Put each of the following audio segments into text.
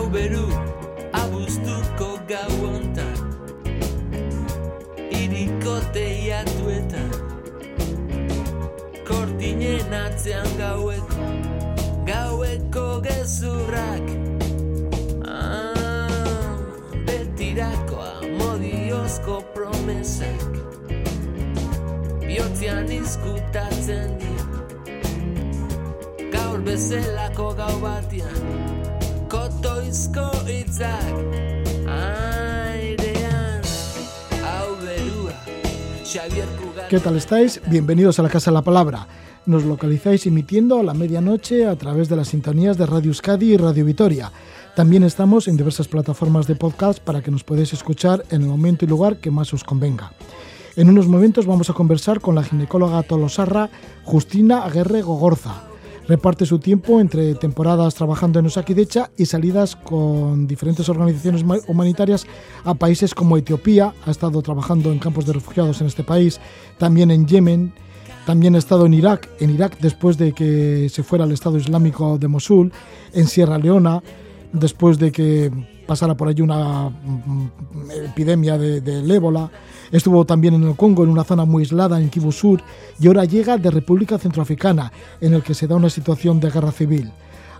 Hau beru abuztuko gau ontan Iriko teiatuetan Kortinen atzean gaueko Gaueko gezurrak. Ah, Betirakoa modiozko promesak Biotzean izkutatzen dira. Gaur bezelako gau batian ¿Qué tal estáis? Bienvenidos a la Casa de la Palabra. Nos localizáis emitiendo a la medianoche a través de las sintonías de Radio Euskadi y Radio Vitoria. También estamos en diversas plataformas de podcast para que nos podáis escuchar en el momento y lugar que más os convenga. En unos momentos vamos a conversar con la ginecóloga tolosarra Justina Aguerre Gogorza. Reparte su tiempo entre temporadas trabajando en Osakidecha y salidas con diferentes organizaciones ma- humanitarias a países como Etiopía. Ha estado trabajando en campos de refugiados en este país, también en Yemen, también ha estado en Irak, en Irak después de que se fuera el Estado Islámico de Mosul, en Sierra Leona, después de que pasara por allí una mm, epidemia de- del ébola. Estuvo también en el Congo, en una zona muy aislada, en Kivu Sur, y ahora llega de República Centroafricana, en el que se da una situación de guerra civil.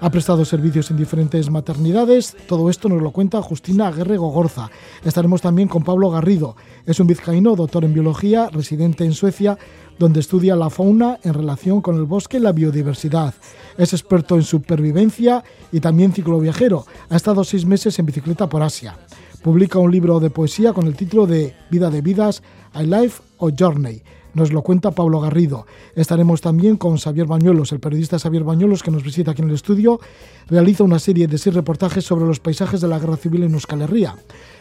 Ha prestado servicios en diferentes maternidades. Todo esto nos lo cuenta Justina Aguerre Gogorza. Estaremos también con Pablo Garrido. Es un vizcaíno, doctor en biología, residente en Suecia, donde estudia la fauna en relación con el bosque y la biodiversidad. Es experto en supervivencia y también cicloviajero. Ha estado seis meses en bicicleta por Asia. Publica un libro de poesía con el título de Vida de Vidas, A Life o Journey. Nos lo cuenta Pablo Garrido. Estaremos también con Xavier Bañuelos, el periodista Xavier Bañuelos, que nos visita aquí en el estudio. Realiza una serie de seis reportajes sobre los paisajes de la guerra civil en Euskal Herria.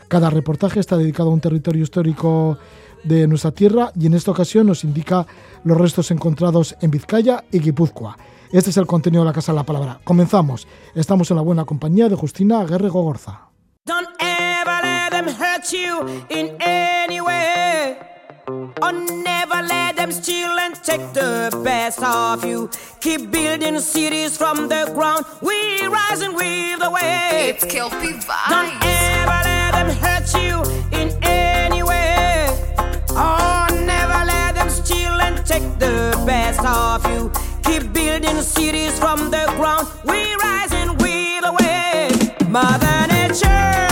Cada reportaje está dedicado a un territorio histórico de nuestra tierra y en esta ocasión nos indica los restos encontrados en Vizcaya y Guipúzcoa. Este es el contenido de la Casa de la Palabra. Comenzamos. Estamos en la buena compañía de Justina Aguerre Gogorza. Don't ever let them hurt you in any way. Or never let them steal and take the best of you. Keep building cities from the ground. We rise and weave the way. It's Kelpie Vibes. Don't ever let them hurt you in any way. Oh, never let them steal and take the best of you. Keep building cities from the ground. We rise and weave the way. Mother Nature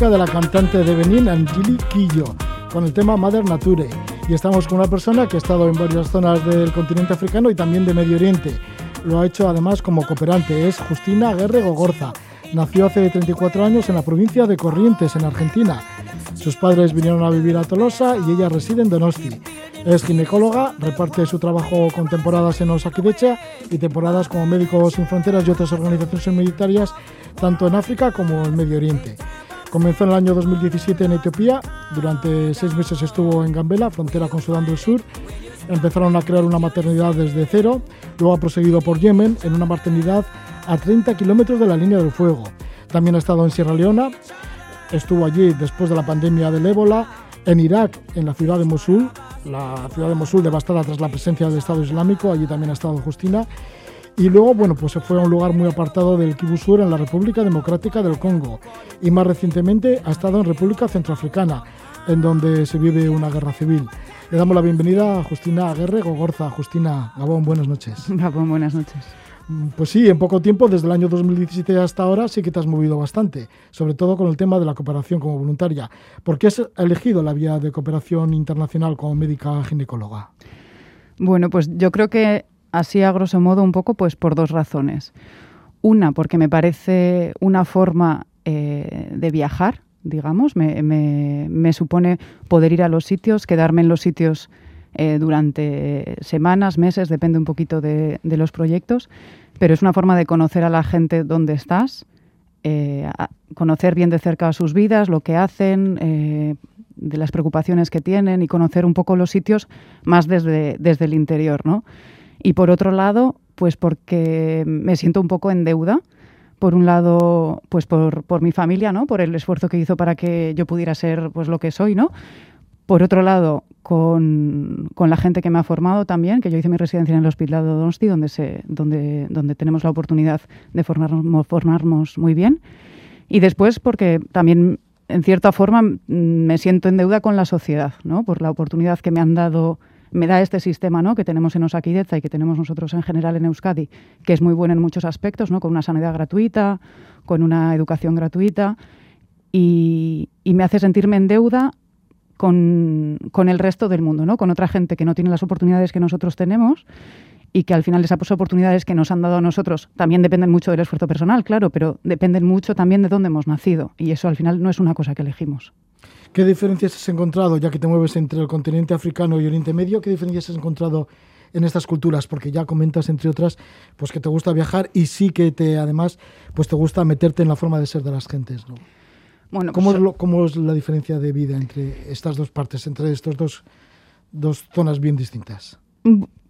música de la cantante de Benín, Angeli Quillo, con el tema Mother Nature. Y estamos con una persona que ha estado en varias zonas del continente africano y también de Medio Oriente. Lo ha hecho además como cooperante. Es Justina Aguerre Gogorza. Nació hace 34 años en la provincia de Corrientes, en Argentina. Sus padres vinieron a vivir a Tolosa y ella reside en Donosti. Es ginecóloga, reparte su trabajo con temporadas en Osakidecha y temporadas como Médicos Sin Fronteras y otras organizaciones humanitarias, tanto en África como en Medio Oriente. Comenzó en el año 2017 en Etiopía, durante seis meses estuvo en Gambela, frontera con Sudán del Sur. Empezaron a crear una maternidad desde cero, luego ha proseguido por Yemen en una maternidad a 30 kilómetros de la línea del fuego. También ha estado en Sierra Leona, estuvo allí después de la pandemia del ébola, en Irak, en la ciudad de Mosul, la ciudad de Mosul devastada tras la presencia del Estado Islámico, allí también ha estado Justina. Y luego, bueno, pues se fue a un lugar muy apartado del Kivu Sur, en la República Democrática del Congo. Y más recientemente ha estado en República Centroafricana, en donde se vive una guerra civil. Le damos la bienvenida a Justina Aguerre Gogorza. Justina Gabón, buenas noches. Gabón, buenas noches. Pues sí, en poco tiempo, desde el año 2017 hasta ahora, sí que te has movido bastante, sobre todo con el tema de la cooperación como voluntaria. ¿Por qué has elegido la vía de cooperación internacional como médica ginecóloga? Bueno, pues yo creo que así a grosso modo un poco pues por dos razones. Una, porque me parece una forma eh, de viajar, digamos, me, supone poder ir a los sitios, quedarme en los sitios eh, durante semanas, meses, depende un poquito de, los proyectos, pero es una forma de conocer a la gente donde estás, eh, conocer bien de cerca sus vidas, lo que hacen, de las preocupaciones que tienen y conocer un poco los sitios más desde, desde el interior, ¿no? Y por otro lado, pues porque me siento un poco en deuda. Por un lado, pues por, por mi familia, ¿no? Por el esfuerzo que hizo para que yo pudiera ser pues lo que soy, ¿no? Por otro lado, con, con la gente que me ha formado también, que yo hice mi residencia en el Hospital de Donosti, donde, se, donde, donde tenemos la oportunidad de formarnos, formarnos muy bien. Y después porque también, en cierta forma, mm, me siento en deuda con la sociedad, ¿no? Por la oportunidad que me han dado, me da este sistema, ¿no? Que tenemos en Osakideza y que tenemos nosotros en general en Euskadi, que es muy bueno en muchos aspectos, ¿no? Con una sanidad gratuita, con una educación gratuita y, y me hace sentirme en deuda con, con el resto del mundo, ¿no? Con otra gente que no tiene las oportunidades que nosotros tenemos y que al final esas oportunidades que nos han dado a nosotros también dependen mucho del esfuerzo personal, claro, pero dependen mucho también de dónde hemos nacido y eso al final no es una cosa que elegimos. ¿Qué diferencias has encontrado, ya que te mueves entre el continente africano y Oriente Medio, qué diferencias has encontrado en estas culturas? Porque ya comentas, entre otras, pues que te gusta viajar y sí que te, además, pues te gusta meterte en la forma de ser de las gentes, ¿no? Bueno, ¿Cómo, pues, es lo- cómo es la diferencia de vida entre estas dos partes, entre estas dos, dos zonas bien distintas?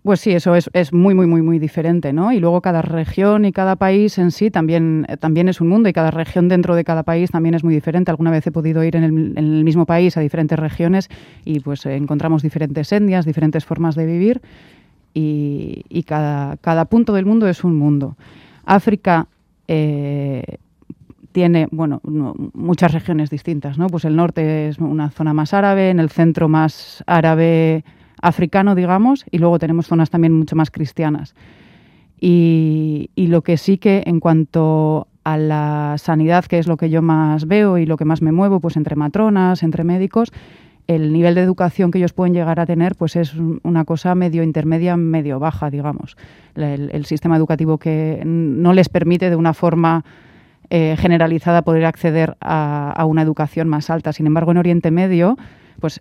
Pues sí, eso es, es muy, muy, muy, muy diferente, ¿no? Y luego cada región y cada país en sí también, eh, también es un mundo y cada región dentro de cada país también es muy diferente. Alguna vez he podido ir en el, mismo país a diferentes regiones y pues eh, encontramos diferentes etnias, diferentes formas de vivir y, cada, cada punto del mundo es un mundo. África eh, tiene, bueno, no- muchas regiones distintas, ¿no? Pues el norte es una zona más árabe, en el centro más árabe africano, digamos, y luego tenemos zonas también mucho más cristianas. Y, lo que sí que en cuanto a la sanidad, que es lo que yo más veo y lo que más me muevo, pues entre matronas, entre médicos, el nivel de educación que ellos pueden llegar a tener pues es un- una cosa medio intermedia, medio baja, digamos. El, sistema educativo que no les permite de una forma eh, generalizada poder acceder a una educación más alta. Sin embargo, en Oriente Medio, pues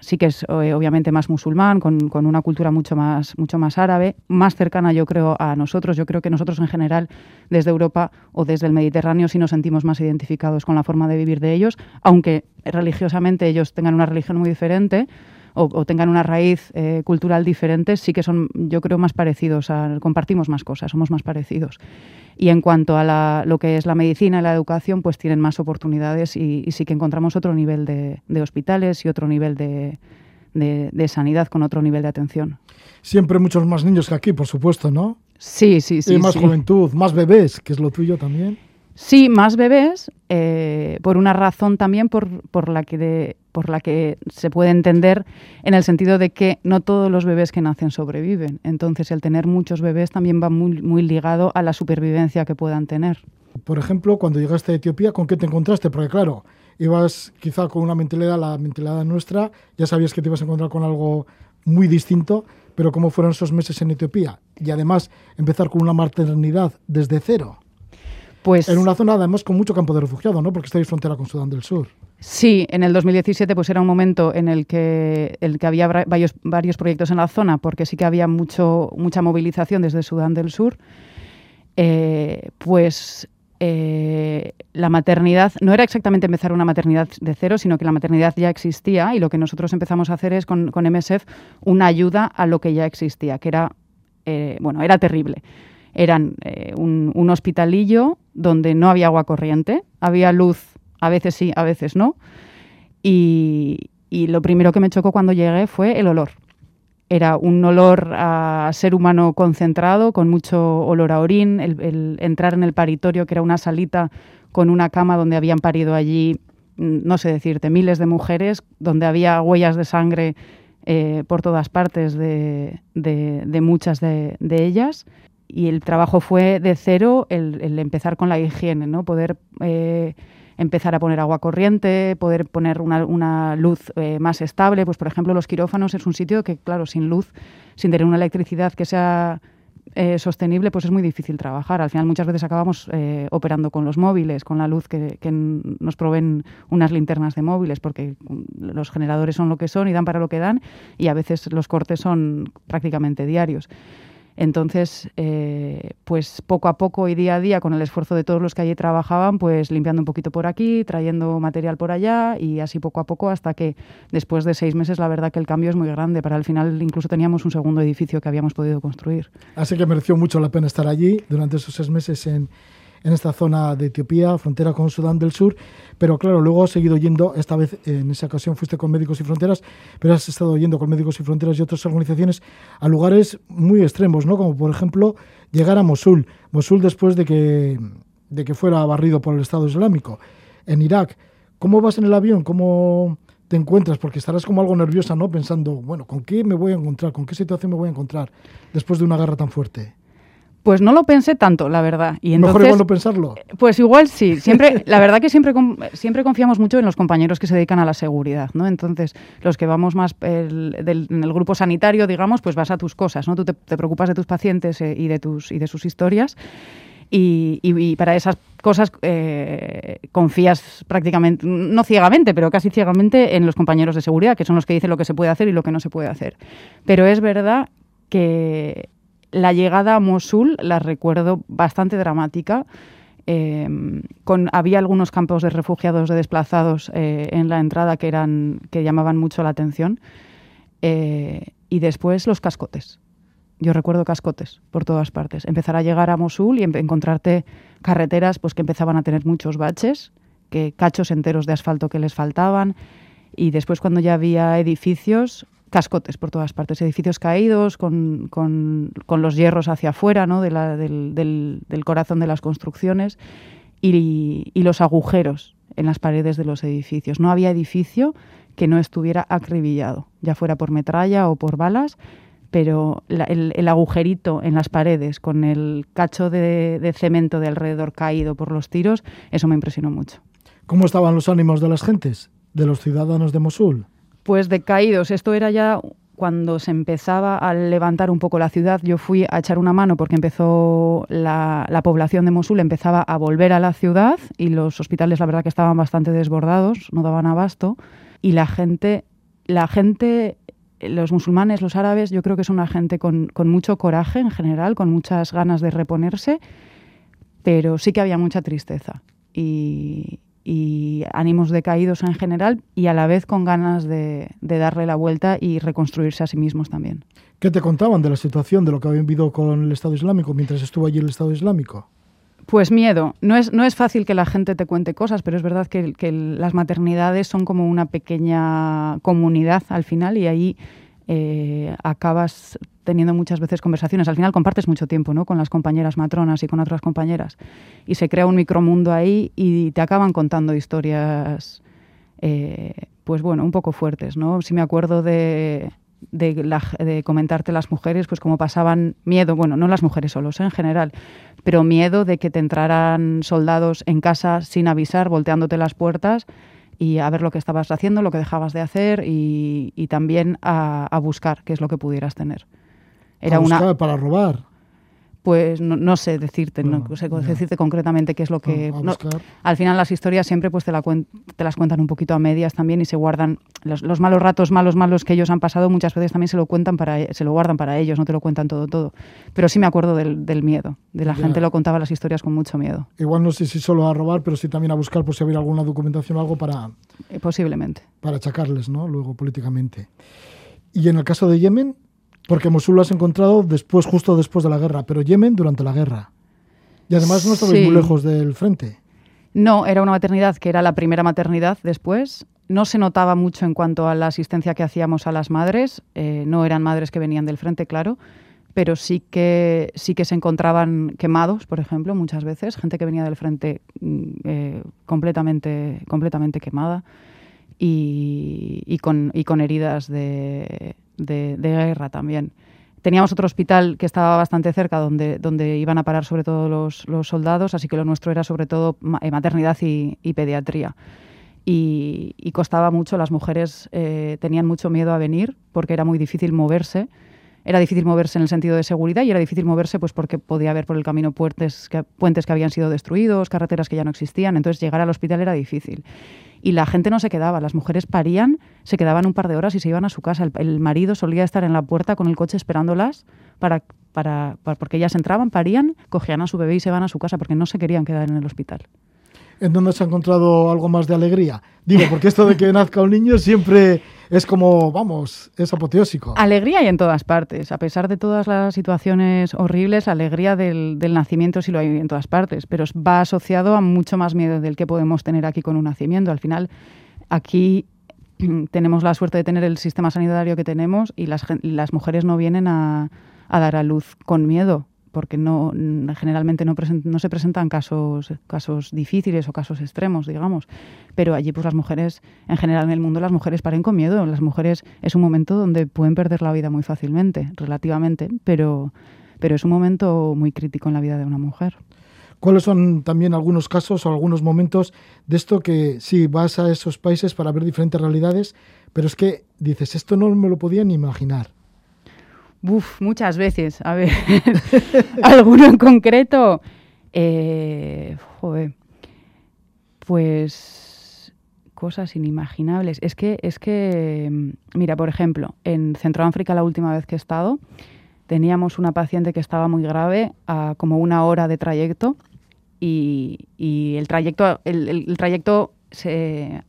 sí que es eh, obviamente más musulmán, con, con una cultura mucho más, mucho más árabe, más cercana yo creo a nosotros. Yo creo que nosotros en general, desde Europa o desde el Mediterráneo, sí nos sentimos más identificados con la forma de vivir de ellos, aunque religiosamente ellos tengan una religión muy diferente o, o tengan una raíz eh, cultural diferente, sí que son, yo creo, más parecidos, a- compartimos más cosas, somos más parecidos. Y en cuanto a la- lo que es la medicina y la educación, pues tienen más oportunidades y, y sí que encontramos otro nivel de, de hospitales y otro nivel de, de- de sanidad con otro nivel de atención. Siempre muchos más niños que aquí, por supuesto, ¿no? Sí, sí, sí. y más sí. juventud, más bebés, que es lo tuyo también. Sí, más bebés, eh, por una razón también por, por, la que de- por la que se puede entender en el sentido de que no todos los bebés que nacen sobreviven. Entonces, el tener muchos bebés también va muy, muy ligado a la supervivencia que puedan tener. Por ejemplo, cuando llegaste a Etiopía, ¿con qué te encontraste? Porque claro, ibas quizá con una mentalidad, la mentalidad nuestra, ya sabías que te ibas a encontrar con algo muy distinto, pero ¿cómo fueron esos meses en Etiopía? Y además, empezar con una maternidad desde cero, Pues en una zona además con mucho campo de refugiado, ¿no? Porque estáis frontera con Sudán del Sur. Sí, en el 2017 pues era un momento en el que, el que había varios, varios proyectos en la zona, porque sí que había mucho, mucha movilización desde Sudán del Sur. Eh, pues eh, la maternidad no era exactamente empezar una maternidad de cero, sino que la maternidad ya existía y lo que nosotros empezamos a hacer es con, con MSF una ayuda a lo que ya existía, que era, eh, bueno, era terrible. Eran eh, un, hospitalillo donde no había agua corriente, había luz, a veces sí, a veces no. Y, lo primero que me chocó cuando llegué fue el olor. Era un olor a ser humano concentrado, con mucho olor a orín, el, entrar en el paritorio, que era una salita con una cama donde habían parido allí, mm, no sé decirte, miles de mujeres, donde había huellas de sangre eh, por todas partes de, muchas de ellas. Y el trabajo fue de cero el, empezar con la higiene, ¿no? Poder eh, empezar a poner agua corriente, poder poner una, una luz eh, más estable. Pues, por ejemplo, los quirófanos es un sitio que, claro, sin luz, sin tener una electricidad que sea eh, sostenible, pues es muy difícil trabajar. Al final muchas veces acabamos eh, operando con los móviles, con la luz que, que nos proveen unas linternas de móviles, porque los generadores son lo que son y dan para lo que dan, y a veces los cortes son prácticamente diarios. Entonces, eh, pues poco a poco y día a día, con el esfuerzo de todos los que allí trabajaban, pues limpiando un poquito por aquí, trayendo material por allá y así poco a poco hasta que después de seis meses la verdad que el cambio es muy grande. Para el final incluso teníamos un segundo edificio que habíamos podido construir. Así que mereció mucho la pena estar allí durante esos seis meses en, en esta zona de Etiopía, frontera con Sudán del Sur. Pero claro, luego has seguido yendo, esta vez en esa ocasión fuiste con Médicos y Fronteras, pero has estado yendo con Médicos y Fronteras y otras organizaciones a lugares muy extremos, ¿no? Como por ejemplo llegar a Mosul. Mosul después de que, de que fuera barrido por el Estado Islámico. En Irak, ¿cómo vas en el avión? ¿Cómo te encuentras? Porque estarás como algo nerviosa, ¿no? Pensando, bueno, ¿con qué me voy a encontrar? ¿Con qué situación me voy a encontrar después de una guerra tan fuerte? Pues no lo pensé tanto, la verdad. Y Mejor entonces, igual no pensarlo. Pues igual sí. Siempre, la verdad que siempre, siempre confiamos mucho en los compañeros que se dedican a la seguridad, ¿no? Entonces, los que vamos más el- del- en el grupo sanitario, digamos, pues vas a tus cosas, ¿no? Tú te, te preocupas de tus pacientes eh, y de tus y de sus historias. Y, y- y para esas cosas eh, confías prácticamente, no ciegamente, pero casi ciegamente en los compañeros de seguridad, que son los que dicen lo que se puede hacer y lo que no se puede hacer. Pero es verdad que la llegada a Mosul la recuerdo bastante dramática. Con, había algunos campos de refugiados de desplazados eh, en la entrada que, eran, que llamaban mucho la atención. Eh, y después los cascotes. Yo recuerdo cascotes por todas partes. Empezar a llegar a Mosul y em- encontrarte carreteras pues, que empezaban a tener muchos baches, que cachos enteros de asfalto que les faltaban. Y después cuando ya había edificios, cascotes por todas partes, edificios caídos con, con- con los hierros hacia afuera ¿no? de la- del, del- del corazón de las construcciones y, y los agujeros en las paredes de los edificios. No había edificio que no estuviera acribillado, ya fuera por metralla o por balas, pero la- el, el agujerito en las paredes con el cacho de, de cemento de alrededor caído por los tiros, eso me impresionó mucho. ¿Cómo estaban los ánimos de las gentes, de los ciudadanos de Mosul? Pues decaídos. Esto era ya cuando se empezaba a levantar un poco la ciudad. Yo fui a echar una mano porque empezó la, la población de Mosul empezaba a volver a la ciudad y los hospitales, la verdad, que estaban bastante desbordados, no daban abasto. Y la gente, la gente, los musulmanes, los árabes, yo creo que es una gente con, con mucho coraje en general, con muchas ganas de reponerse, pero sí que había mucha tristeza. Y, y ánimos decaídos en general y a la vez con ganas de, de darle la vuelta y reconstruirse a sí mismos también. ¿Qué te contaban de la situación, de lo que habían vivido con el Estado Islámico mientras estuvo allí el Estado Islámico? Pues miedo. No es, no es fácil que la gente te cuente cosas, pero es verdad que, que las maternidades son como una pequeña comunidad al final y ahí eh, acabas teniendo muchas veces conversaciones. Al final compartes mucho tiempo ¿no? con las compañeras matronas y con otras compañeras y se crea un micromundo ahí y te acaban contando historias, eh, pues bueno, un poco fuertes. ¿no? Si me acuerdo de, de, la- de comentarte las mujeres, pues cómo pasaban miedo, bueno, no las mujeres solos, ¿eh? en general, pero miedo de que te entraran soldados en casa sin avisar, volteándote las puertas y a ver lo que estabas haciendo, lo que dejabas de hacer y, y también a, a buscar qué es lo que pudieras tener. Era a buscar, una, para robar. pues no, no sé decirte, no, No, sé ya. decirte concretamente qué es lo que... a no, buscar. al final las historias siempre pues te, la cuen- te las cuentan un poquito a medias también y se guardan los, los malos ratos malos malos que ellos han pasado muchas veces también se lo cuentan para se lo guardan para ellos no te lo cuentan todo todo pero sí me acuerdo del, del miedo de la Ya. gente lo contaba las historias con mucho miedo Igual no sé si solo a robar, pero sí también a buscar por si había alguna documentación o algo para, eh, posiblemente para achacarles, ¿no? Luego políticamente. Y en el caso de Yemen, porque Mosul lo has encontrado después, justo después de la guerra, pero Yemen durante la guerra. Y además no estabais Sí. muy lejos del frente. No, era una maternidad que era la primera maternidad después. No se notaba mucho en cuanto a la asistencia que hacíamos a las madres. Eh, no eran madres que venían del frente, claro, pero sí que, sí que se encontraban quemados, por ejemplo, muchas veces. Gente que venía del frente mm, eh, completamente, completamente quemada y, con, heridas de, guerra también. Teníamos otro hospital que estaba bastante cerca donde, iban a parar sobre todo los, soldados, así que lo nuestro era sobre todo eh, maternidad y, y pediatría. Y, y costaba mucho, las mujeres eh, tenían mucho miedo a venir porque era muy difícil moverse era difícil moverse en el sentido de seguridad y era difícil moverse pues porque podía haber por el camino puentes que, puentes que habían sido destruidos, carreteras que ya no existían, entonces llegar al hospital era difícil. Y la gente no se quedaba, las mujeres parían, se quedaban un par de horas y se iban a su casa. El, marido solía estar en la puerta con el coche esperándolas para, para, para- porque ellas entraban, parían, cogían a su bebé y se van a su casa porque no se querían quedar en el hospital. ¿En dónde se ha encontrado algo más de alegría? Digo, porque esto de que nazca un niño siempre es como, vamos, es apoteósico. Alegría hay en todas partes. A pesar de todas las situaciones horribles, la alegría del, nacimiento sí lo hay en todas partes, pero va asociado a mucho más miedo del que podemos tener aquí con un nacimiento. Al final, aquí tenemos la suerte de tener el sistema sanitario que tenemos y las, mujeres no vienen a dar a luz con miedo porque no generalmente no, presen- no se presentan casos casos difíciles o casos extremos digamos. Pero allí pues las mujeres en general en el mundo las mujeres paren con miedo. Las mujeres es un momento donde pueden perder la vida muy fácilmente relativamente pero pero es un momento muy crítico en la vida de una mujer. ¿Cuáles son también algunos casos o algunos momentos de esto que sí vas a esos países para ver diferentes realidades, pero es que dices, esto no me lo podía ni imaginar? Uf, muchas veces. A ver, ¿alguno en concreto? Eh, joder. Pues cosas inimaginables. Es que, es que, mm, mira, por ejemplo, en Centroáfrica la última vez que he estado, teníamos una paciente que estaba muy grave, a como una hora de trayecto, y, el trayecto, el, trayecto se,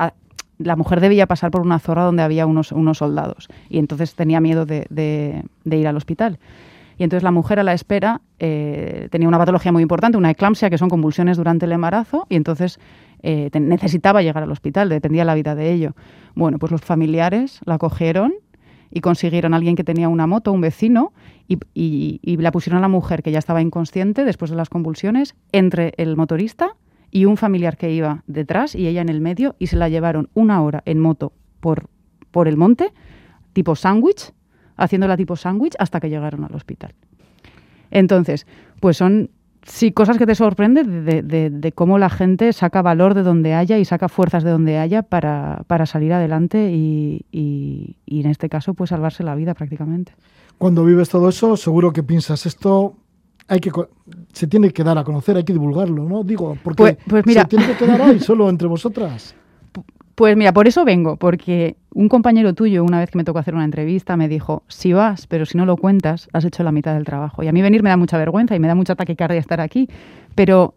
la mujer debía pasar por una zona donde había unos, unos soldados y entonces tenía miedo de, de- ir al hospital. Y entonces la mujer a la espera eh, tenía una patología muy importante, una eclampsia, que son convulsiones durante el embarazo, y entonces eh, necesitaba llegar al hospital, dependía la vida de ello. Bueno, pues los familiares la cogieron y consiguieron a alguien que tenía una moto, un vecino, y, y- y la pusieron a la mujer que ya estaba inconsciente después de las convulsiones entre el motorista y un familiar que iba detrás y ella en el medio y se la llevaron una hora en moto por, por el monte, tipo sándwich, haciéndola tipo sándwich hasta que llegaron al hospital. Entonces, pues son sí cosas que te sorprenden de, de- cómo la gente saca valor de donde haya y saca fuerzas de donde haya para, para salir adelante y, y- y en este caso pues salvarse la vida prácticamente. Cuando vives todo eso, seguro que piensas, esto hay que se tiene que dar a conocer, hay que divulgarlo, ¿no? Digo, porque Pues- pues mira. se tiene que quedar ahí solo entre vosotras. Pues mira, por eso vengo, porque un compañero tuyo, una vez que me tocó hacer una entrevista, me dijo, si vas, pero si no lo cuentas, has hecho la mitad del trabajo. Y a mí venir me da mucha vergüenza y me da mucha taquicardia estar aquí, pero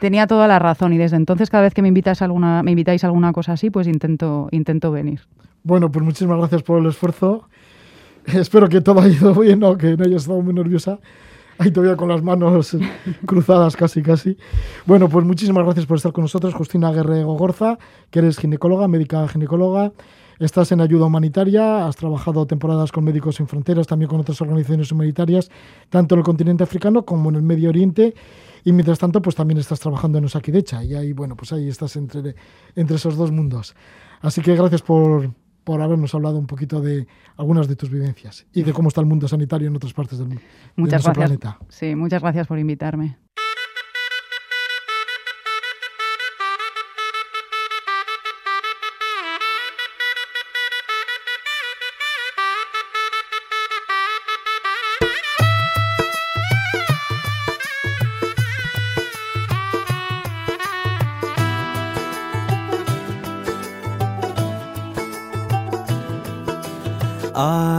tenía toda la razón y desde entonces cada vez que me invitas a alguna, me invitáis a alguna cosa así, pues intento, intento venir. Bueno, pues muchísimas gracias por el esfuerzo. Espero que todo haya ido bien, ¿no? que no hayas estado muy nerviosa. Ahí todavía con las manos cruzadas casi, casi. Bueno, pues muchísimas gracias por estar con nosotros, Justina Guerrero Gorza, que eres ginecóloga, médica ginecóloga. Estás en ayuda humanitaria, has trabajado temporadas con Médicos Sin Fronteras, también con otras organizaciones humanitarias, tanto en el continente africano como en el Medio Oriente. Y mientras tanto, pues también estás trabajando en Osakidecha. Y ahí, bueno, pues ahí estás entre, entre esos dos mundos. Así que gracias por, por habernos hablado un poquito de algunas de tus vivencias y de cómo está el mundo sanitario en otras partes del mundo. Muchas nuestro gracias. planeta. Sí, muchas gracias por invitarme.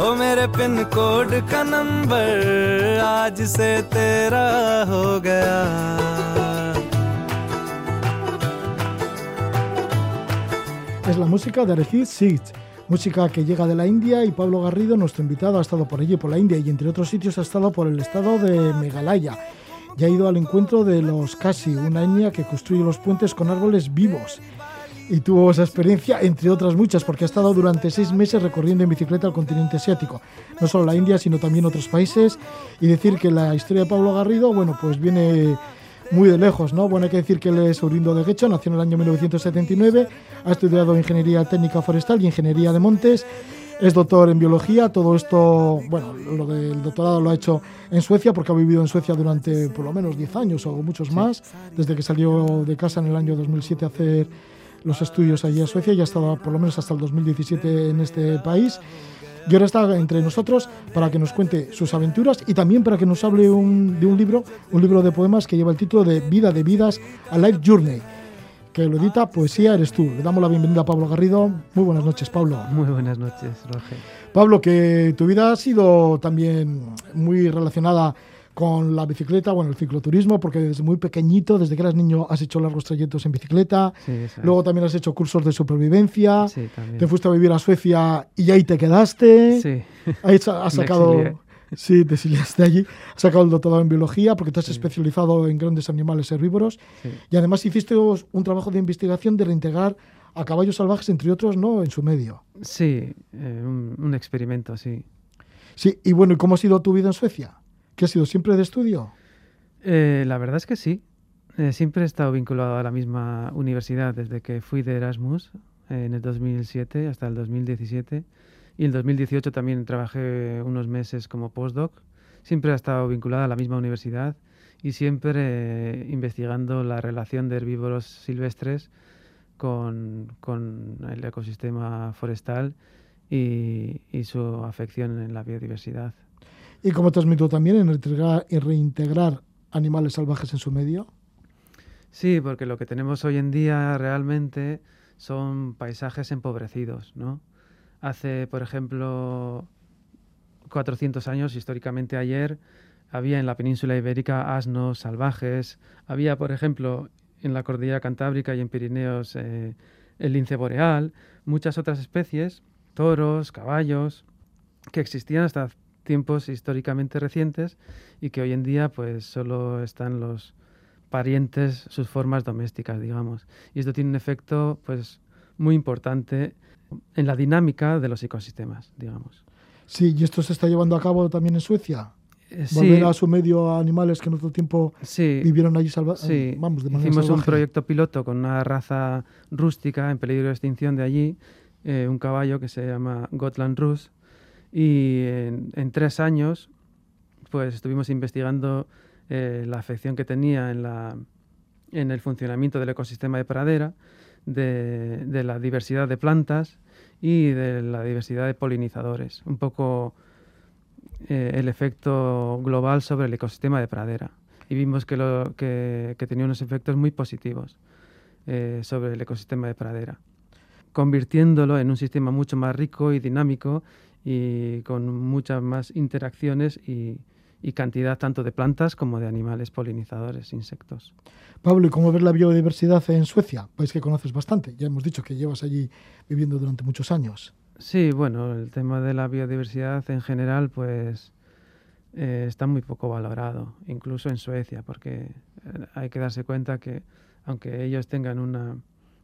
ओ मेरे pin code का नंबर आज से तेरा हो गया Es la música de Arejit Sitz, música que llega de la India y Pablo Garrido, nuestro invitado, ha estado por allí, por la India y entre otros sitios ha estado por el estado de Meghalaya y ha ido al encuentro de los Kasi, una etnia que construye los puentes con árboles vivos. Y tuvo esa experiencia, entre otras muchas, porque ha estado durante seis meses recorriendo en bicicleta el continente asiático. No solo la India, sino también otros países. Y decir que la historia de Pablo Garrido, bueno, pues viene muy de lejos, ¿no? Bueno, hay que decir que él es oriundo de Guecho, nació en el año 1979, ha estudiado Ingeniería Técnica Forestal y Ingeniería de Montes, es doctor en Biología, todo esto, bueno, lo del doctorado lo ha hecho en Suecia porque ha vivido en Suecia durante por lo menos 10 años o muchos más, desde que salió de casa en el año 2007 a hacer los estudios allí en Suecia y ha estado por lo menos hasta el 2017 en este país. Y ahora está entre nosotros para que nos cuente sus aventuras y también para que nos hable un- de un libro, un libro de poemas que lleva el título de Vida de Vidas, A Life Journey, que lo edita Poesía Eres Tú. Le damos la bienvenida a Pablo Garrido. Muy buenas noches, Pablo. Muy buenas noches, Roger. Pablo, que tu vida ha sido también muy relacionada con la bicicleta, bueno, el cicloturismo, porque desde muy pequeñito, desde que eras niño, has hecho largos trayectos en bicicleta. Sí. Luego también has hecho cursos de supervivencia. Sí. Te fuiste a vivir a Suecia y ahí te quedaste. Sí, Ahí has sacado. Sí, te exiliaste allí. Has sacado el doctorado en biología porque te has especializado en grandes animales herbívoros. sí. Y además hiciste un trabajo de investigación de reintegrar a caballos salvajes, entre otros, ¿no? En su medio. Sí, eh, un, un experimento, sí. Sí, y bueno, ¿y cómo ha sido tu vida en Suecia? ¿Qué ha sido siempre de estudio? Eh, la verdad es que sí. Eh, siempre he estado vinculado a la misma universidad desde que fui de Erasmus eh, en el 2007 hasta el 2017. Y en el 2018 también trabajé unos meses como postdoc. Siempre he estado vinculado a la misma universidad y siempre eh, investigando la relación de herbívoros silvestres con, con el ecosistema forestal y, y su afección en la biodiversidad. ¿Y has metido también en reintegrar, en reintegrar animales salvajes en su medio? Sí, porque lo que tenemos hoy en día realmente son paisajes empobrecidos, ¿no? Hace, por ejemplo, 400 años, históricamente ayer, había en la península ibérica asnos salvajes, había, por ejemplo, en la cordillera cantábrica y en Pirineos eh, el lince boreal, muchas otras especies, toros, caballos, que existían hasta tiempos históricamente recientes y que hoy en día pues solo están los parientes, sus formas domésticas, digamos. Y esto tiene un efecto pues muy importante en la dinámica de los ecosistemas, digamos. Sí, y esto se está llevando a cabo también en Suecia. Eh, Volver sí, a su medio a animales que en otro tiempo sí, vivieron allí salvajes. sí. Vamos, de manera Hicimos un proyecto piloto con una raza rústica en peligro de extinción de allí, eh, un caballo que se llama Gotland Rus, y en, en tres años pues estuvimos investigando eh, la afección que tenía en, la, en el funcionamiento del ecosistema de pradera, de, la diversidad de plantas y de la diversidad de polinizadores. Un poco eh, el efecto global sobre el ecosistema de pradera. Y vimos que, lo, que, que tenía unos efectos muy positivos eh, sobre el ecosistema de pradera, convirtiéndolo en un sistema mucho más rico y dinámico y con muchas más interacciones y, y cantidad tanto de plantas como de animales polinizadores, insectos. Pablo, ¿y cómo ves la biodiversidad en Suecia? País que conoces bastante. Ya hemos dicho que llevas allí viviendo durante muchos años. Sí, bueno, el tema de la biodiversidad en general, pues eh, está muy poco valorado, incluso en Suecia, porque eh, hay que darse cuenta que aunque ellos tengan una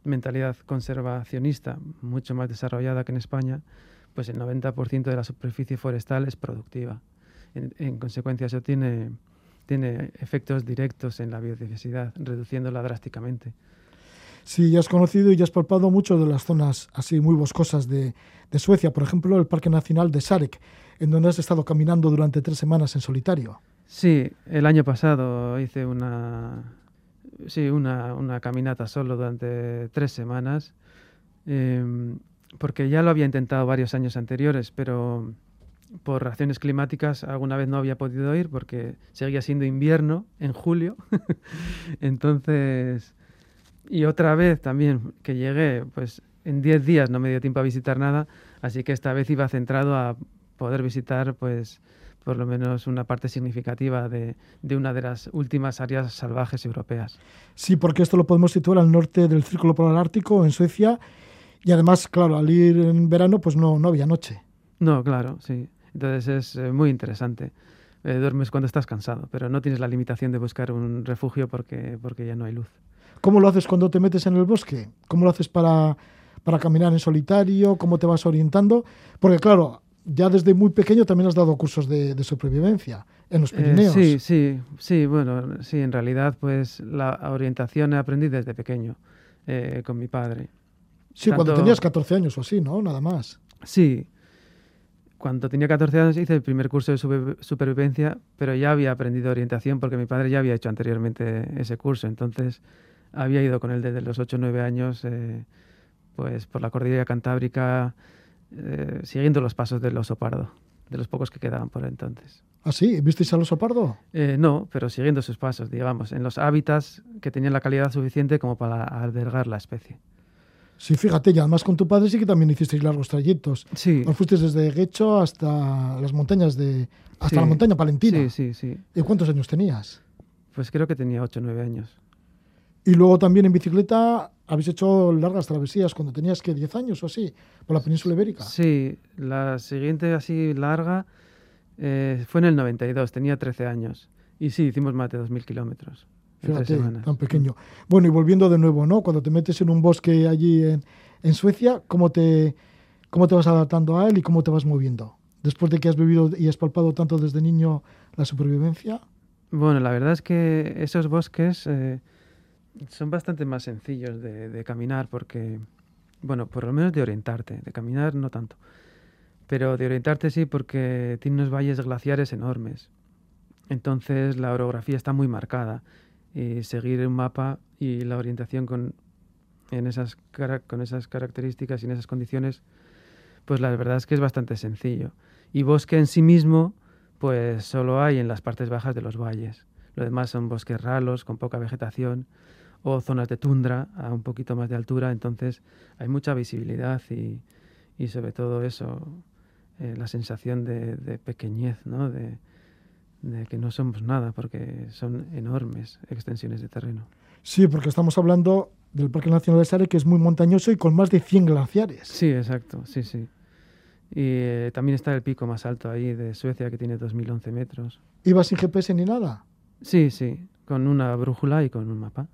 mentalidad conservacionista mucho más desarrollada que en España, pues el 90% de la superficie forestal es productiva. En, en consecuencia, eso tiene, tiene efectos directos en la biodiversidad, reduciéndola drásticamente. Sí, ya has conocido y ya has palpado mucho de las zonas así muy boscosas de, de Suecia, por ejemplo, el Parque Nacional de Sarek, en donde has estado caminando durante tres semanas en solitario. Sí, el año pasado hice una, sí, una, una caminata solo durante tres semanas, eh, porque ya lo había intentado varios años anteriores, pero por razones climáticas alguna vez no había podido ir porque seguía siendo invierno en julio. Entonces, y otra vez también que llegué, pues en 10 días no me dio tiempo a visitar nada, así que esta vez iba centrado a poder visitar pues por lo menos una parte significativa de, de una de las últimas áreas salvajes europeas. Sí, porque esto lo podemos situar al norte del Círculo Polar Ártico, en Suecia, y además, claro, al ir en verano, pues no, no había noche. No, claro, sí. Entonces es eh, muy interesante. Eh, duermes cuando estás cansado, pero no tienes la limitación de buscar un refugio porque, porque ya no hay luz. ¿Cómo lo haces cuando te metes en el bosque? ¿Cómo lo haces para, para caminar en solitario? ¿Cómo te vas orientando? Porque claro, ya desde muy pequeño también has dado cursos de, de supervivencia en los Eh, Pirineos. sí, sí, sí, bueno, sí, en realidad pues la orientación he aprendido desde pequeño eh, con mi padre. Sí, cuando tanto- tenías 14 años o así, ¿no? Nada más. Sí, cuando tenía 14 años hice el primer curso de supervi- supervivencia, pero ya había aprendido orientación porque mi padre ya había hecho anteriormente ese curso, entonces había ido con él desde los 8 o 9 años eh, pues por la cordillera cantábrica eh, siguiendo los pasos del oso pardo, de los pocos que quedaban por entonces. ¿Ah, sí? ¿Visteis al oso pardo? Eh, no, pero siguiendo sus pasos, digamos, en los hábitats que tenían la calidad suficiente como para albergar la especie. Sí, fíjate, y además con tu padre sí que también hicisteis largos trayectos. Sí, Os fuisteis desde Guecho hasta las montañas de... hasta Sí. la montaña palentina. sí, sí, sí. ¿Y cuántos años tenías? Pues creo que tenía 8 o 9 años. Y luego también en bicicleta habéis hecho largas travesías cuando tenías que 10 años o así, por la península ibérica. Sí, la siguiente así larga eh, fue en el 92, tenía 13 años. Y sí, hicimos más de 2.000 kilómetros Fíjate, tan pequeño. Bueno, y volviendo de nuevo, ¿no? Cuando te metes en un bosque allí en, en Suecia, ¿cómo te, ¿cómo te vas adaptando a él y cómo te vas moviendo? Después de que has vivido y has palpado tanto desde niño la supervivencia. Bueno, la verdad es que esos bosques eh, son bastante más sencillos de, de caminar porque, bueno, por lo menos de orientarte, de caminar no tanto, pero de orientarte sí porque tiene unos valles glaciares enormes. Entonces la orografía está muy marcada y seguir un mapa y la orientación con, en esas, con esas características y en esas condiciones, pues la verdad es que es bastante sencillo. Y bosque en sí mismo, pues solo hay en las partes bajas de los valles. Lo demás son bosques ralos, con poca vegetación, o zonas de tundra a un poquito más de altura, entonces hay mucha visibilidad y, y sobre todo eso, eh, la sensación de, de pequeñez, ¿no? De, de que no somos nada, porque son enormes extensiones de terreno. Sí, porque estamos hablando del Parque Nacional de Sare, que es muy montañoso y con más de 100 glaciares. Sí, exacto, sí, sí. Y eh, también está el pico más alto ahí de Suecia, que tiene 2.011 metros. ¿Ibas sin GPS ni nada? Sí, sí, con una brújula y con un mapa.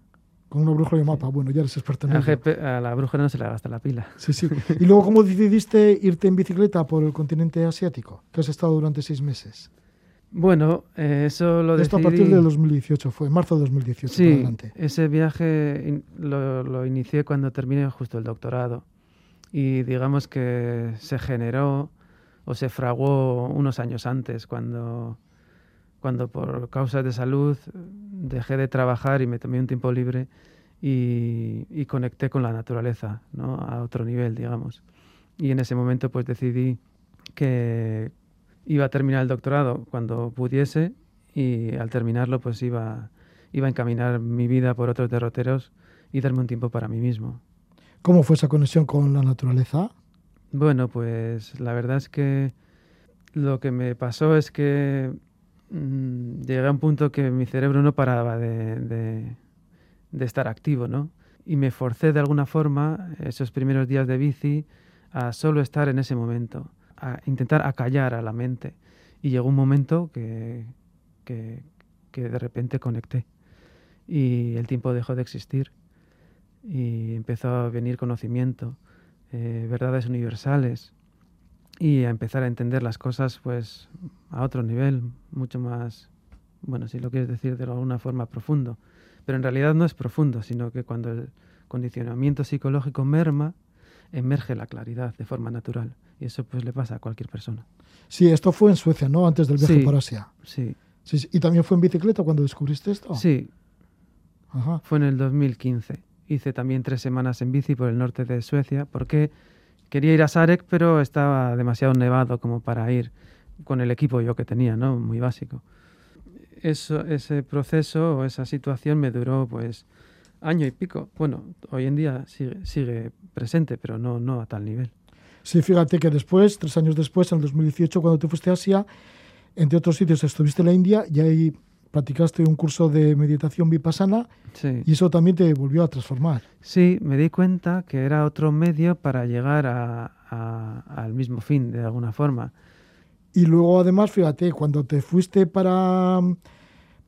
Con una brújula y un mapa. Bueno, ya eres experto en a la brújula no se le gasta la pila. Sí, sí. Y luego, ¿cómo decidiste irte en bicicleta por el continente asiático? Que has estado durante seis meses. Bueno, eh, eso lo Esto a partir de 2018 fue, marzo de 2018 para Sí, adelante. ese viaje in- lo, lo inicié cuando terminé justo el doctorado y digamos que se generó o se fraguó unos años antes cuando, cuando por causas de salud dejé de trabajar y me tomé un tiempo libre y, y conecté con la naturaleza ¿no? a otro nivel, digamos. Y en ese momento pues decidí que iba a terminar el doctorado cuando pudiese y al terminarlo pues iba, iba a encaminar mi vida por otros derroteros y darme un tiempo para mí mismo. ¿Cómo fue esa conexión con la naturaleza? Bueno, pues la verdad es que lo que me pasó es que mm, llegué a un punto que mi cerebro no paraba de, de- de estar activo, ¿no? Y me forcé de alguna forma, esos primeros días de bici, a solo estar en ese momento, a intentar acallar a la mente. Y llegó un momento que, que, de repente conecté y el tiempo dejó de existir y empezó a venir conocimiento eh, verdades universales y a empezar a entender las cosas pues a otro nivel, mucho más, bueno, si lo quieres decir de alguna forma profundo. Pero en realidad no es profundo, sino que cuando el condicionamiento psicológico merma, emerge la claridad de forma natural. Y eso pues le pasa a cualquier persona. Sí, esto fue en Suecia, ¿no? Antes del viaje Sí. por Asia. Sí, Sí. ¿Y también fue en bicicleta cuando descubriste esto? sí, Ajá. fue en el 2015. Hice también tres semanas en bici por el norte de Suecia porque quería ir a Sarek, pero estaba demasiado nevado como para ir con el equipo yo que tenía, ¿no? Muy básico. Eso, ese proceso o esa situación me duró pues año y pico. Bueno, hoy en día sigue, sigue presente, pero no, no a tal nivel. Sí, fíjate que después, tres años después, en el 2018, cuando te fuiste a Asia, entre otros sitios estuviste en la India y ahí practicaste un curso de meditación vipassana Sí. y eso también te volvió a transformar. Sí, me di cuenta que era otro medio para llegar a- a- al mismo fin, de alguna forma. Y luego, además, fíjate, cuando te fuiste para,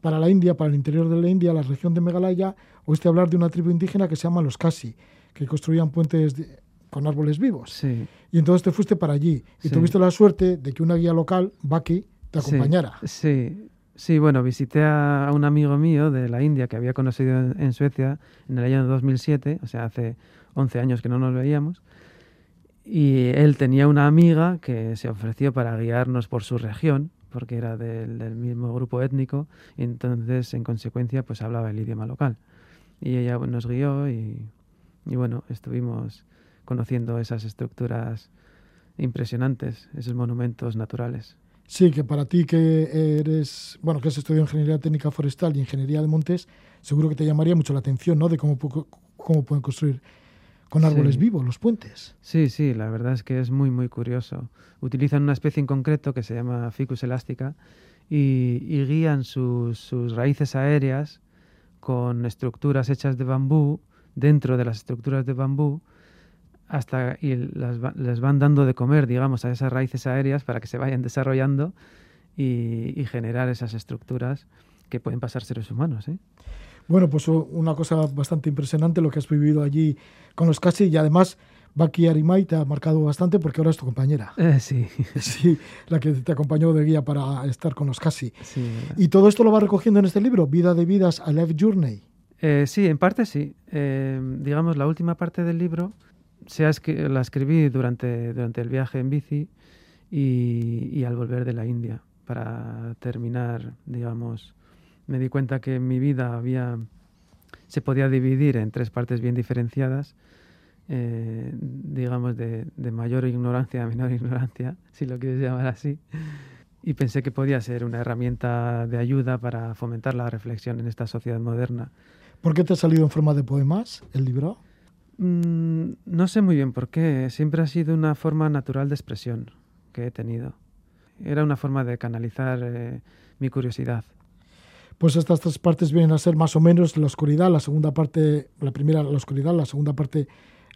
para la India, para el interior de la India, la región de Meghalaya, oíste hablar de una tribu indígena que se llama los Kasi, que construían puentes de- con árboles vivos. Sí. Y entonces te fuiste para allí y Sí. tuviste la suerte de que una guía local, Baki, te acompañara. Sí, sí, bueno, visité a, un amigo mío de la India que había conocido en, en Suecia en el año 2007, o sea, hace 11 años que no nos veíamos, y él tenía una amiga que se ofreció para guiarnos por su región, porque era del, del mismo grupo étnico, y entonces, en consecuencia, pues hablaba el idioma local. Y ella nos guió y, y bueno, estuvimos conociendo esas estructuras impresionantes, esos monumentos naturales. Sí, que para ti que eres, bueno, que has estudiado Ingeniería Técnica Forestal y Ingeniería de Montes, seguro que te llamaría mucho la atención, ¿no? De cómo, pu- cómo pueden construir con árboles Sí. vivos los puentes. Sí, sí, la verdad es que es muy, muy curioso. Utilizan una especie en concreto que se llama Ficus elástica y, y guían sus, sus raíces aéreas con estructuras hechas de bambú, dentro de las estructuras de bambú, hasta y las, les van dando de comer, digamos, a esas raíces aéreas para que se vayan desarrollando y, y generar esas estructuras que pueden pasar seres humanos. ¿eh? Bueno, pues una cosa bastante impresionante lo que has vivido allí con los Kasi y además Baki Arimai te ha marcado bastante porque ahora es tu compañera. Eh, sí, Sí, la que te acompañó de guía para estar con los Kasi. sí. Y todo esto lo va recogiendo en este libro, Vida de Vidas, A Life Journey. Eh, sí, en parte sí. Eh, digamos, la última parte del libro se la escribí durante, durante el viaje en bici y, y al volver de la India. Para terminar, digamos, me di cuenta que mi vida había, se podía dividir en tres partes bien diferenciadas, eh, digamos, de, de mayor ignorancia a menor ignorancia, si lo quieres llamar así. Y pensé que podía ser una herramienta de ayuda para fomentar la reflexión en esta sociedad moderna. ¿Por qué te ha salido en forma de poemas el libro? Mm, no sé muy bien por qué. Siempre ha sido una forma natural de expresión que he tenido. Era una forma de canalizar eh, mi curiosidad. Pues estas tres partes vienen a ser más o menos la oscuridad, la segunda parte, la primera la oscuridad, la segunda parte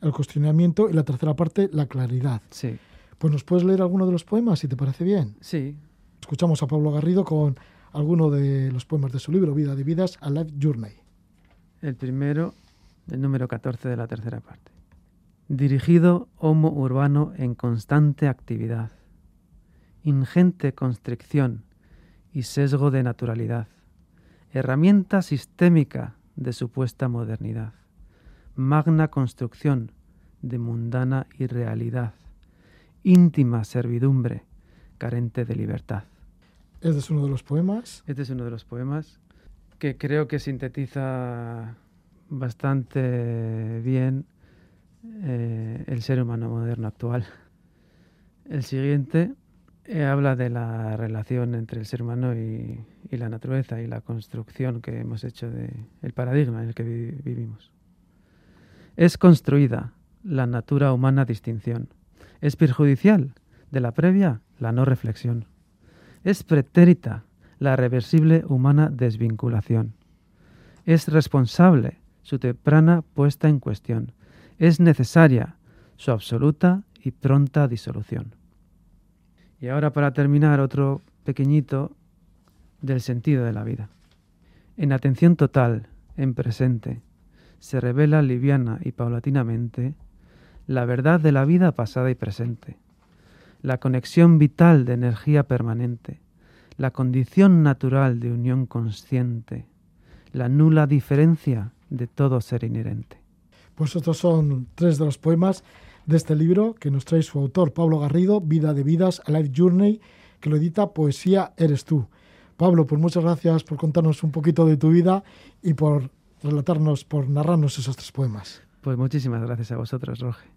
el cuestionamiento y la tercera parte la claridad. Sí, Pues nos puedes leer alguno de los poemas si te parece bien. sí. Escuchamos a Pablo Garrido con alguno de los poemas de su libro Vida de Vidas, A Life Journey. El primero, el número 14 de la tercera parte. Dirigido homo urbano en constante actividad. Ingente constricción y sesgo de naturalidad. Herramienta sistémica de supuesta modernidad. Magna construcción de mundana irrealidad. Íntima servidumbre carente de libertad. Este es uno de los poemas. Este es uno de los poemas que creo que sintetiza bastante bien eh, el ser humano moderno actual. El siguiente eh, habla de la relación entre el ser humano y, la naturaleza y la construcción que hemos hecho del el paradigma en el que vi- vivimos. Es construida la natura humana distinción. Es perjudicial de la previa la no reflexión. Es pretérita la reversible humana desvinculación. Es responsable su temprana puesta en cuestión. Es necesaria su absoluta y pronta disolución. Y ahora para terminar otro pequeñito del sentido de la vida. En atención total, en presente, se revela liviana y paulatinamente la verdad de la vida pasada y presente, la conexión vital de energía permanente, la condición natural de unión consciente, la nula diferencia de todo ser inherente. Pues estos son tres de los poemas de este libro que nos trae su autor, Pablo Garrido, Vida de Vidas, A Life Journey, que lo edita Poesía Eres tú. Pablo, pues muchas gracias por contarnos un poquito de tu vida y por relatarnos, por narrarnos esos tres poemas. Pues muchísimas gracias a vosotros, Roge.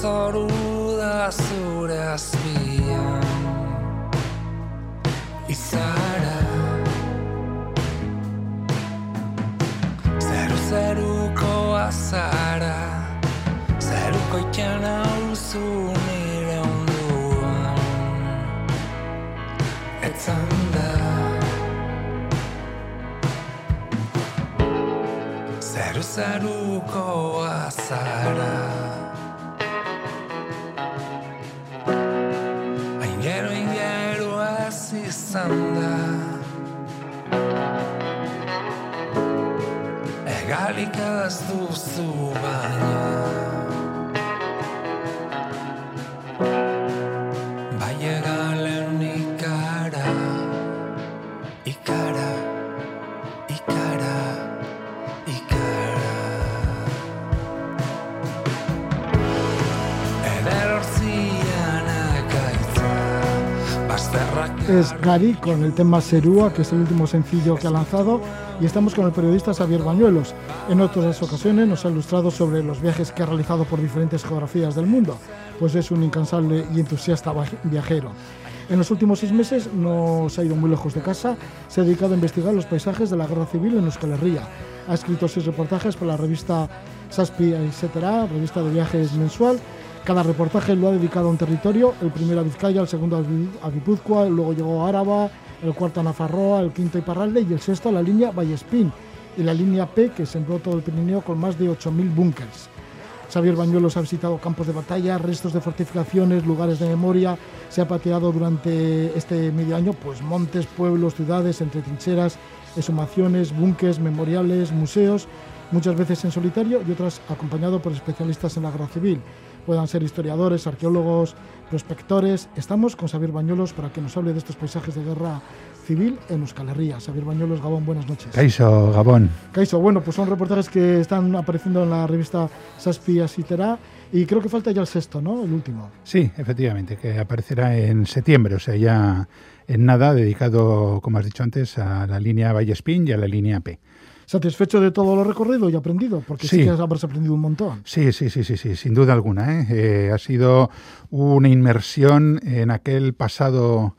thought, ooh. Es Gary con el tema Serúa, que es el último sencillo que ha lanzado, y estamos con el periodista Xavier Bañuelos. En otras ocasiones nos ha ilustrado sobre los viajes que ha realizado por diferentes geografías del mundo, pues es un incansable y entusiasta viajero. En los últimos seis meses no se ha ido muy lejos de casa, se ha dedicado a investigar los paisajes de la guerra civil en Euskal Herria. Ha escrito seis reportajes para la revista Saspi, etc., revista de viajes mensual, cada reportaje lo ha dedicado a un territorio, el primero a Vizcaya, el segundo a Gui- a Guipúzcoa, luego llegó a Áraba, el cuarto a Nafarroa, el quinto a Iparralde y el sexto a la línea Vallespín y la línea P que sembró todo el Pirineo con más de 8.000 búnkers. Xavier Bañuelos ha visitado campos de batalla, restos de fortificaciones, lugares de memoria, se ha pateado durante este medio año pues montes, pueblos, ciudades, entre trincheras, exhumaciones, búnkers, memoriales, museos, muchas veces en solitario y otras acompañado por especialistas en la guerra civil. Puedan ser historiadores, arqueólogos, prospectores. Estamos con Xavier Bañuelos para que nos hable de estos paisajes de guerra civil en Euskal Herria. Xavier Bañuelos, Gabón, buenas noches. Caixo, Gabón. Caiso, bueno, pues son reportajes que están apareciendo en la revista Saspi Asitera y creo que falta ya el sexto, ¿no? El último. Sí, efectivamente, que aparecerá en septiembre, o sea, ya en nada, dedicado, como has dicho antes, a la línea Vallespín y a la línea P. ¿Satisfecho de todo lo recorrido y aprendido? Porque sí, Sí. que habrás aprendido un montón. Sí, sí, sí, sí, sí, sin duda alguna. ¿eh? Eh, ha sido una inmersión en aquel pasado,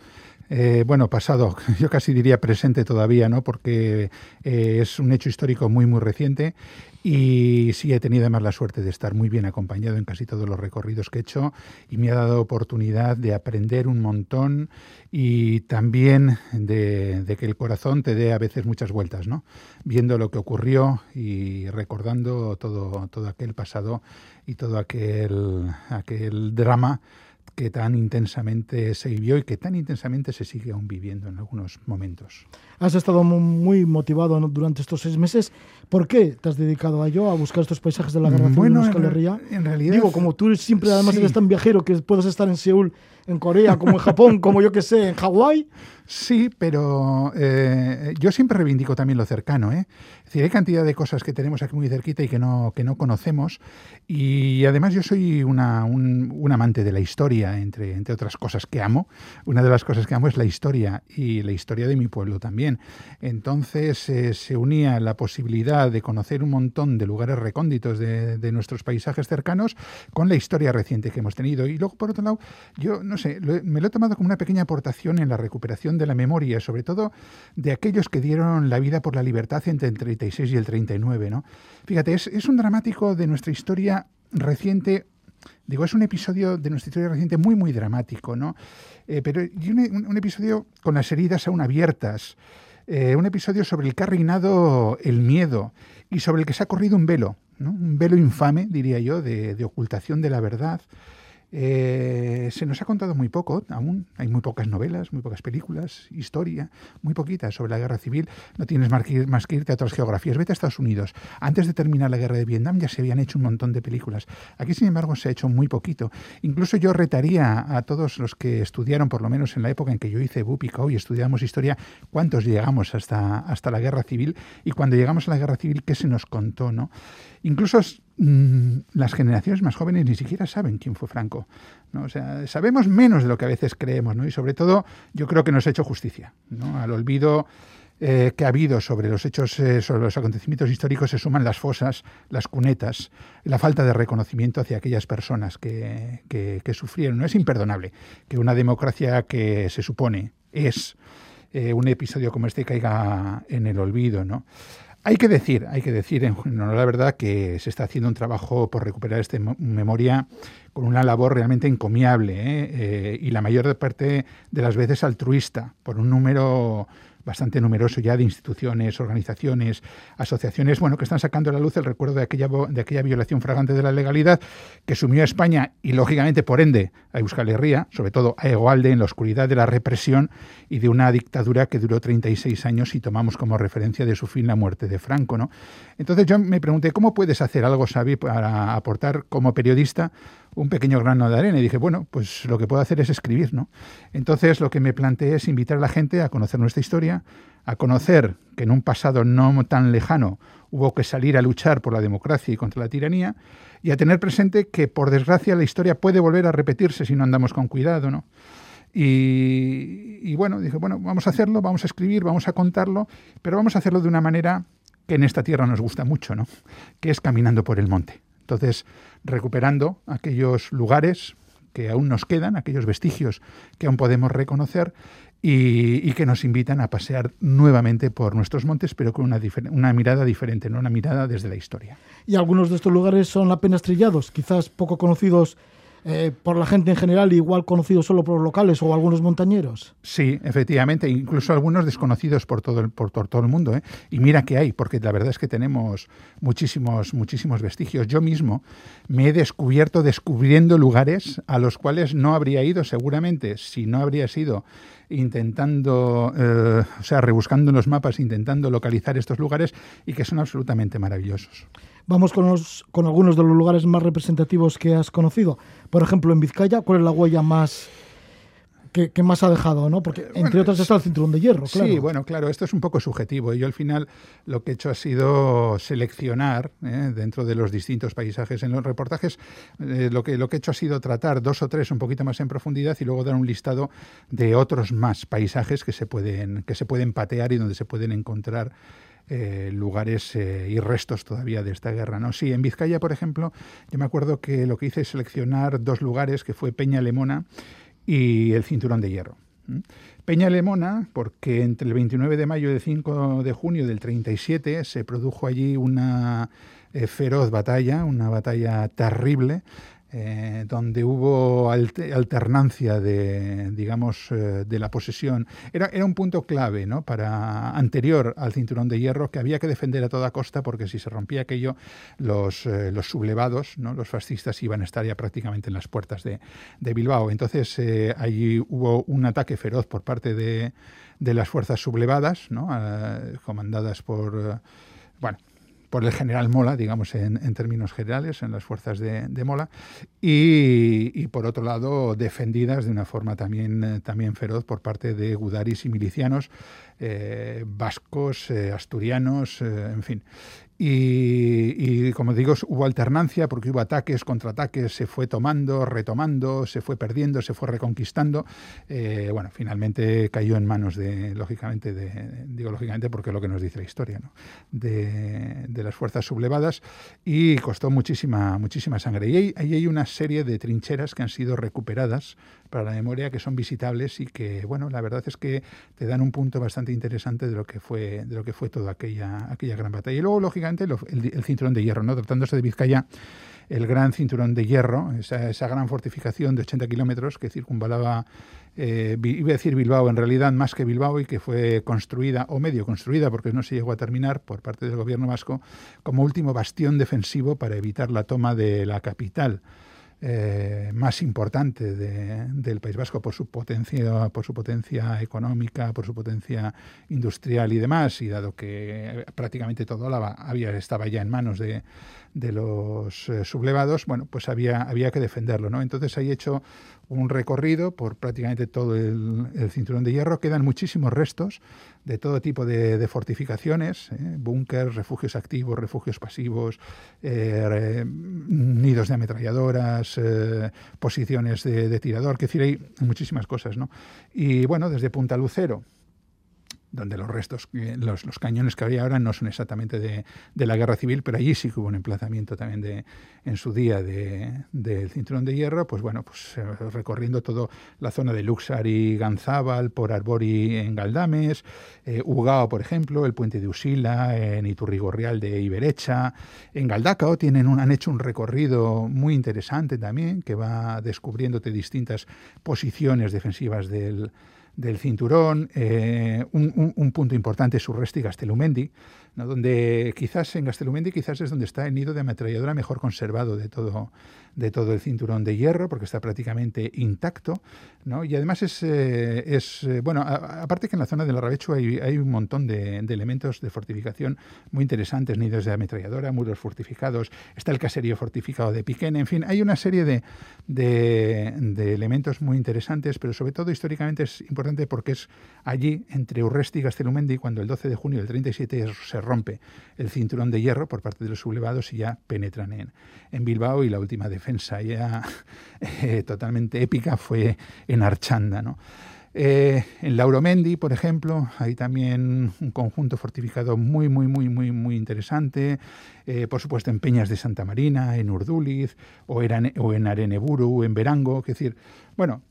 eh, bueno, pasado, yo casi diría presente todavía, ¿no? Porque eh, es un hecho histórico muy, muy reciente y sí he tenido además la suerte de estar muy bien acompañado en casi todos los recorridos que he hecho y me ha dado oportunidad de aprender un montón y también de, que el corazón te dé a veces muchas vueltas, ¿no? Viendo lo que ocurrió y recordando todo, todo aquel pasado y todo aquel, aquel drama que tan intensamente se vivió y que tan intensamente se sigue aún viviendo en algunos momentos. Has estado mu- muy motivado durante estos seis meses. ¿Por qué te has dedicado a ello, a buscar estos paisajes de la guerra civil Bueno, en en Euskal Herria? en realidad- Digo, como tú siempre además Sí. eres tan viajero que puedes estar en Seúl, en Corea, como en Japón, como yo que sé, en Hawái. Sí, pero eh, yo siempre reivindico también lo cercano. ¿eh? Es decir, hay cantidad de cosas que tenemos aquí muy cerquita y que no, que no conocemos. Y además yo soy una, un, un amante de la historia, entre, entre otras cosas que amo. Una de las cosas que amo es la historia y la historia de mi pueblo también. Entonces eh, se unía la posibilidad de conocer un montón de lugares recónditos de, nuestros paisajes cercanos con la historia reciente que hemos tenido. Y luego, por otro lado, yo no sé, me lo he tomado como una pequeña aportación en la recuperación de la memoria, sobre todo de aquellos que dieron la vida por la libertad entre el 36 y el 39. ¿no? Fíjate, es, es un dramático de nuestra historia reciente. Digo, es un episodio de nuestra historia reciente muy, muy dramático, ¿no? Eh, pero un episodio con las heridas aún abiertas. Eh, un episodio sobre el que ha reinado el miedo y sobre el que se ha corrido un velo, ¿no? un velo infame, diría yo, de, de ocultación de la verdad. Eh, se nos ha contado muy poco aún, hay muy pocas novelas, muy pocas películas, historia, muy poquitas sobre la guerra civil. No tienes más que, más irte a otras geografías. Vete a Estados Unidos. Antes de terminar la guerra de Vietnam ya se habían hecho un montón de películas. Aquí, sin embargo, se ha hecho muy poquito. Incluso yo retaría a todos los que estudiaron, por lo menos en la época en que yo hice BUPICO y estudiamos historia, cuántos llegamos hasta, hasta la guerra civil y cuando llegamos a la guerra civil, qué se nos contó, ¿no? Incluso mm, las generaciones más jóvenes ni siquiera saben quién fue Franco. ¿no? O sea, sabemos menos de lo que a veces creemos, ¿no? Y sobre todo, yo creo que nos ha hecho justicia, ¿no? Al olvido eh, que ha habido sobre los hechos, eh, sobre los acontecimientos históricos, se suman las fosas, las cunetas, la falta de reconocimiento hacia aquellas personas que, que- sufrieron. No es imperdonable que una democracia que se supone es eh, un episodio como este caiga en el olvido, ¿no? Hay que decir, hay que decir, en honor la verdad, que se está haciendo un trabajo por recuperar esta mo- memoria con una labor realmente encomiable ¿eh? Eh, y la mayor parte de las veces altruista, por un número bastante numeroso ya de instituciones, organizaciones, asociaciones, bueno, que están sacando a la luz el recuerdo de aquella, de aquella violación fragante de la legalidad que sumió a España y, lógicamente, por ende, a Euskal Herria, sobre todo a Egoalde, en la oscuridad de la represión y de una dictadura que duró 36 años y tomamos como referencia de su fin la muerte de Franco, ¿no? Entonces yo me pregunté, ¿cómo puedes hacer algo, Xavi, para aportar como periodista un pequeño grano de arena? Y dije, bueno, pues lo que puedo hacer es escribir, ¿no? Entonces lo que me planteé es invitar a la gente a conocer nuestra historia, a conocer que en un pasado no tan lejano hubo que salir a luchar por la democracia y contra la tiranía, y a tener presente que, por desgracia, la historia puede volver a repetirse si no andamos con cuidado, ¿no? Y, bueno, dije, bueno, vamos a hacerlo, vamos a escribir, vamos a contarlo, pero vamos a hacerlo de una manera que en esta tierra nos gusta mucho, ¿no? Que es caminando por el monte. Entonces, recuperando aquellos lugares que aún nos quedan, aquellos vestigios que aún podemos reconocer y, que nos invitan a pasear nuevamente por nuestros montes, pero con una mirada diferente, no una mirada desde la historia. Y algunos de estos lugares son apenas trillados, quizás poco conocidos eh, por la gente en general, igual conocidos solo por los locales o algunos montañeros. Sí, efectivamente, incluso algunos desconocidos por todo el, por, por todo el mundo. ¿eh? Y mira que hay, porque la verdad es que tenemos muchísimos, muchísimos vestigios. Yo mismo me he descubierto descubriendo lugares a los cuales no habría ido seguramente si no habría sido intentando, eh, o sea, rebuscando en los mapas, intentando localizar estos lugares y que son absolutamente maravillosos. Vamos con, los- con algunos de los lugares más representativos que has conocido. Por ejemplo, en Vizcaya, ¿cuál es la huella más que, que más ha dejado? ¿no? Porque entre bueno, otras está el cinturón de hierro, claro. Sí, bueno, claro, esto es un poco subjetivo. Yo al final lo que he hecho ha sido seleccionar ¿eh? dentro de los distintos paisajes en los reportajes. eh, lo, que, lo que he hecho ha sido tratar dos o tres un poquito más en profundidad y luego dar un listado de otros más paisajes que se pueden, que se pueden patear y donde se pueden encontrar eh, lugares eh, y restos todavía de esta guerra. ¿no? Sí, en Vizcaya, por ejemplo, yo me acuerdo que lo que hice es seleccionar dos lugares, que fue Peña Lemona y el Cinturón de Hierro. Peña Lemona, porque entre el 29 de mayo y el 5 de junio del 37 se produjo allí una eh, feroz batalla, una batalla terrible, eh, donde hubo alte- alternancia de, digamos, eh, de la posesión. Era, era un punto clave, ¿no? Para anterior al cinturón de hierro que había que defender a toda costa porque si se rompía aquello, los, eh, los sublevados, ¿no? Los fascistas iban a estar ya prácticamente en las puertas de, de Bilbao. Entonces allí hubo un ataque feroz por parte de, de las fuerzas sublevadas, ¿no? Comandadas por, bueno, por el general Mola, digamos en, términos generales, en las fuerzas de, Mola, y, por otro lado defendidas de una forma también, eh, también feroz por parte de gudaris y milicianos, eh, vascos, eh, asturianos, en fin. Y, y, como digo, hubo alternancia porque hubo ataques, contraataques, se fue tomando, retomando, se fue perdiendo, se fue reconquistando. Eh, bueno, finalmente cayó en manos de, lógicamente, de, digo lógicamente porque es lo que nos dice la historia, ¿no? de, de, las fuerzas sublevadas y costó muchísima, muchísima sangre. Y ahí, hay una serie de trincheras que han sido recuperadas para la memoria, que son visitables y que, bueno, la verdad es que te dan un punto bastante interesante de lo que fue, de lo que fue toda aquella, aquella gran batalla. Y luego, lógicamente, el, cinturón de hierro, ¿no? Tratándose de Vizcaya, el gran cinturón de hierro, esa, esa gran fortificación de 80 kilómetros que circunvalaba, eh, iba a decir Bilbao, en realidad más que Bilbao, y que fue construida, o medio construida, porque no se llegó a terminar por parte del gobierno vasco, como último bastión defensivo para evitar la toma de la capital. Eh, más importante de, del País Vasco por su potencia, por su potencia económica, por su potencia industrial y demás, y dado que prácticamente todo Álava había estaba ya en manos de, de los eh, sublevados, bueno, pues había, había que defenderlo, ¿no? Entonces ahí he hecho un recorrido por prácticamente todo el, cinturón de hierro. Quedan muchísimos restos de todo tipo de, de fortificaciones, ¿eh? búnkers, refugios activos, refugios pasivos, eh, nidos de ametralladoras, eh, posiciones de, de, tirador, que decir, hay muchísimas cosas, ¿no? Y bueno, desde Punta Lucero donde los restos, eh, los, los cañones que había ahora no son exactamente de, de la guerra civil, pero allí sí que hubo un emplazamiento también de, en su día de- del cinturón de hierro, pues bueno, pues eh, recorriendo toda la zona de Luxari, Ganzábal, por Arbori en Galdames, eh, Ugao, por ejemplo, el puente de Usila, en Iturrigorrial de Iberecha, en Galdacao tienen un, han hecho un recorrido muy interesante también, que va descubriéndote distintas posiciones defensivas del, del cinturón. Eh, un, un- un punto importante es Urresti Gastelumendi, ¿no? donde quizás en Gastelumendi quizás es donde está el nido de ametralladora mejor conservado de todo, de todo el cinturón de hierro, porque está prácticamente intacto. ¿no? Y además es, eh, es eh, bueno, a- aparte que en la zona del Arrabechu hay, hay un montón de, de elementos de fortificación muy interesantes, nidos de ametralladora, muros fortificados, está el caserío fortificado de Piquén, en fin, hay una serie de, de, de elementos muy interesantes, pero sobre todo históricamente es importante porque es allí, entre Urresti y Gastelumendi, cuando el 12 de junio del 37 se rompe el cinturón de hierro por parte de los sublevados y ya penetran en, en Bilbao y la última defensa ya eh, totalmente épica fue en Archanda, ¿no? Eh, en Lauromendi, por ejemplo, hay también un conjunto fortificado muy, muy, muy, muy, muy interesante. Eh, por supuesto, en Peñas de Santa Marina, en Urduliz, o, en- Areneburu, en Verango. Es decir, bueno,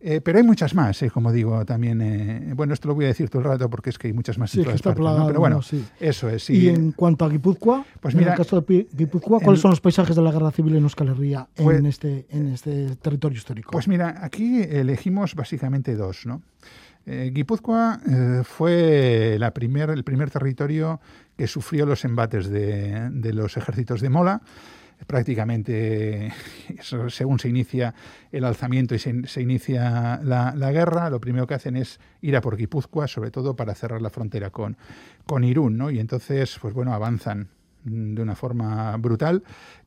eh, pero hay muchas más, eh, como digo, también. eh, bueno, esto lo voy a decir todo el rato porque es que hay muchas más Sí, en todas está partes, ¿no? plagado, Pero bueno, ¿no? Sí. eso es. sí. Y en cuanto a Guipúzcoa, Pues en mira, el caso de Guipúzcoa, ¿cuáles en- son los paisajes de la guerra civil en Euskal Herria Pues- en, este, en este territorio histórico? Pues mira, aquí elegimos básicamente dos, ¿no? Eh, Guipúzcoa eh, fue la primer, el primer territorio que sufrió los embates de, de los ejércitos de Mola. Prácticamente, según se inicia el alzamiento y se, inicia la, guerra, lo primero que hacen es ir a por Guipúzcoa, sobre todo para cerrar la frontera con, con Irún, ¿no? Y entonces, pues bueno, avanzan de una forma brutal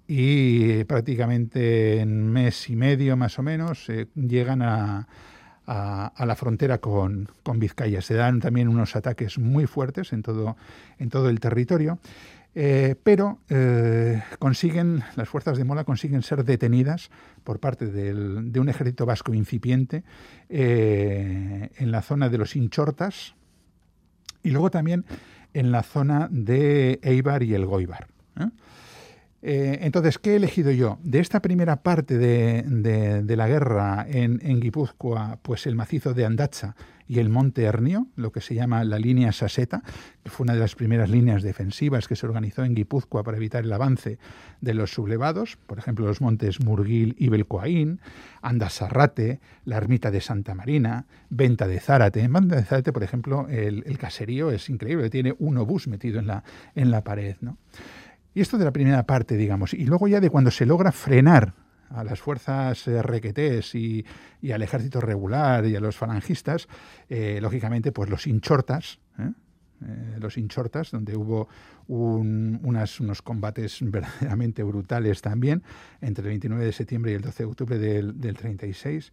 y prácticamente en mes y medio más o menos eh, llegan a, a, a la frontera con, con Vizcaya. Se dan también unos ataques muy fuertes en todo, en todo el territorio. Eh, pero eh, consiguen, las fuerzas de Mola consiguen ser detenidas por parte del- de un ejército vasco incipiente eh, en la zona de los Inchortas y luego también en la zona de Eibar y el Goibar. ¿Eh? Entonces, ¿qué he elegido yo? De esta primera parte de, la guerra en, en Guipúzcoa, pues el macizo de Andacha y el monte Hernio, lo que se llama la línea Saseta, que fue una de las primeras líneas defensivas que se organizó en Guipúzcoa para evitar el avance de los sublevados, por ejemplo, los montes Murguil y Belcoaín, Andasarrate, la ermita de Santa Marina, Venta de Zárate. En Venta de Zárate, por ejemplo, el, el caserío es increíble, tiene un obús metido en la, en la pared, ¿no? Y esto de la primera parte, digamos. Y luego ya de cuando se logra frenar a las fuerzas eh, requetés y, y al ejército regular y a los falangistas, eh, lógicamente, pues los hinchortas, ¿eh? Los hinchortas, donde hubo un- unas- unos combates verdaderamente brutales también, entre el 29 de septiembre y el 12 de octubre del, del 36.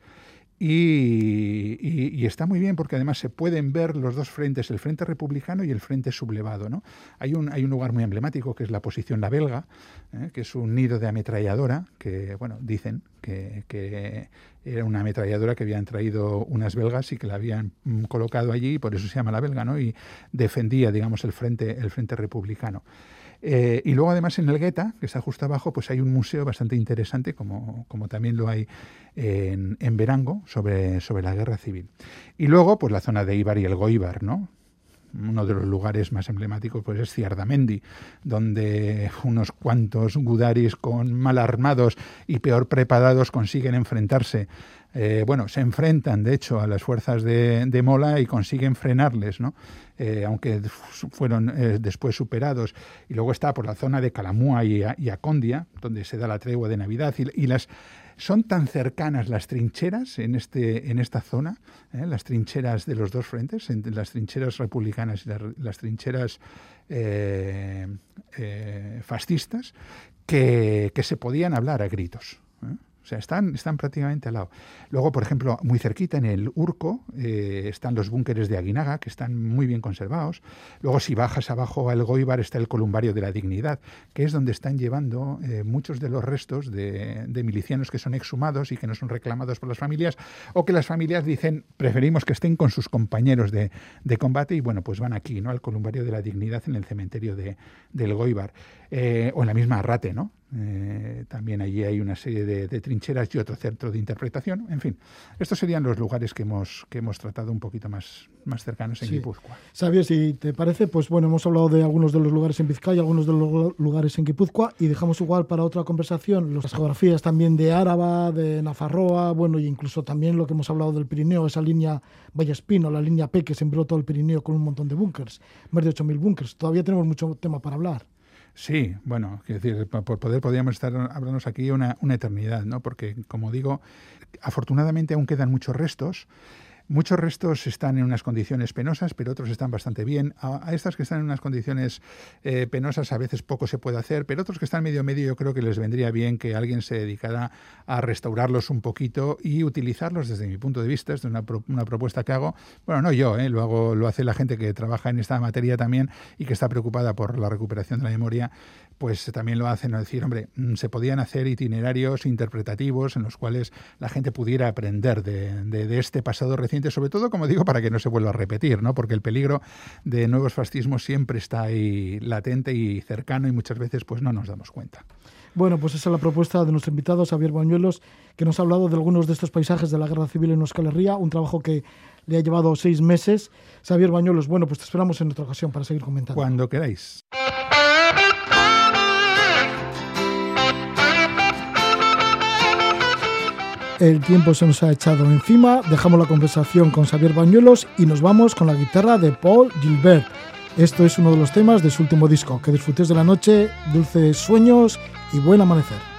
Y, está muy bien porque además se pueden ver los dos frentes, el frente republicano y el frente sublevado. ¿no? Hay, un, hay un lugar muy emblemático que es la posición La Belga, ¿eh? que es un nido de ametralladora, que bueno, dicen que, que era una ametralladora que habían traído unas belgas y que la habían mm, colocado allí, y por eso se llama La Belga, ¿no? y defendía, digamos, el frente, el frente republicano. Eh, y luego además en el Gueta, que está justo abajo, pues hay un museo bastante interesante, como, como también lo hay en, en Verango, sobre, sobre la guerra civil. Y luego, pues la zona de Ibar y el Goibar, ¿no? Uno de los lugares más emblemáticos pues es Ciardamendi, donde unos cuantos gudaris con mal armados y peor preparados consiguen enfrentarse. eh, bueno, se enfrentan de hecho a las fuerzas de, Mola y consiguen frenarles, ¿no? Eh, aunque fu- fueron eh, después superados. Y luego está por la zona de Calamúa y, y Acondia, donde se da la tregua de Navidad. Y las son tan cercanas las trincheras en, este, en esta zona, ¿eh? las trincheras de los dos frentes, entre las trincheras republicanas y las, las trincheras eh, eh, fascistas, que, que se podían hablar a gritos. Sea, están, están prácticamente al lado. Luego, por ejemplo, muy cerquita en el Urco eh, están los búnkeres de Aguinaga, que están muy bien conservados. Luego, si bajas abajo al Goibar, está el Columbario de la Dignidad, que es donde están llevando eh, muchos de los restos de, milicianos que son exhumados y que no son reclamados por las familias, o que las familias dicen, preferimos que estén con sus compañeros de, combate, y bueno, pues van aquí, ¿no? Al Columbario de la Dignidad en el cementerio de, del Goibar. Eh, o en la misma Arrate, ¿no? Eh, también allí hay una serie de, de, trincheras y otro centro de interpretación. En fin, estos serían los lugares que hemos, que hemos tratado un poquito más, más cercanos en Sí. Guipúzcoa. Sabía, si te parece, pues bueno, hemos hablado de algunos de los lugares en Vizcaya, algunos de los lugares en Guipúzcoa y dejamos igual para otra conversación las geografías también de Áraba, de Nafarroa, bueno, e incluso también lo que hemos hablado del Pirineo, esa línea Vallespino, la línea P que sembró todo el Pirineo con un montón de búnkers, más de 8.000 búnkers. Todavía tenemos mucho tema para hablar. Sí, bueno, quiero decir, por poder podríamos estar hablándonos aquí una, una eternidad, ¿no? Porque, como digo, afortunadamente aún quedan muchos restos. Muchos restos están en unas condiciones penosas, pero otros están bastante bien. A, estas que están en unas condiciones eh, penosas a veces poco se puede hacer, pero otros que están medio medio yo creo que les vendría bien que alguien se dedicara a restaurarlos un poquito y utilizarlos desde mi punto de vista, es una, pro- una propuesta que hago. Bueno, no yo, ¿eh? lo hago, lo hace la gente que trabaja en esta materia también y que está preocupada por la recuperación de la memoria, pues también lo hacen, ¿no? decir, hombre, mm, se podían hacer itinerarios interpretativos en los cuales la gente pudiera aprender de, de- de este pasado reciente, sobre todo, como digo, para que no se vuelva a repetir, ¿no? porque el peligro de nuevos fascismos siempre está ahí latente y cercano y muchas veces pues no nos damos cuenta. Bueno, pues esa es la propuesta de nuestro invitado Xavier Bañuelos, que nos ha hablado de algunos de estos paisajes de la guerra civil en Euskal Herria, un trabajo que le ha llevado seis meses. Xavier Bañuelos, bueno, pues te esperamos en otra ocasión para seguir comentando. Cuando queráis. El tiempo se nos ha echado encima, dejamos la conversación con Xavier Bañuelos y nos vamos con la guitarra de Paul Gilbert. Esto es uno de los temas de su último disco. Que disfrutéis de la noche, dulces sueños y buen amanecer.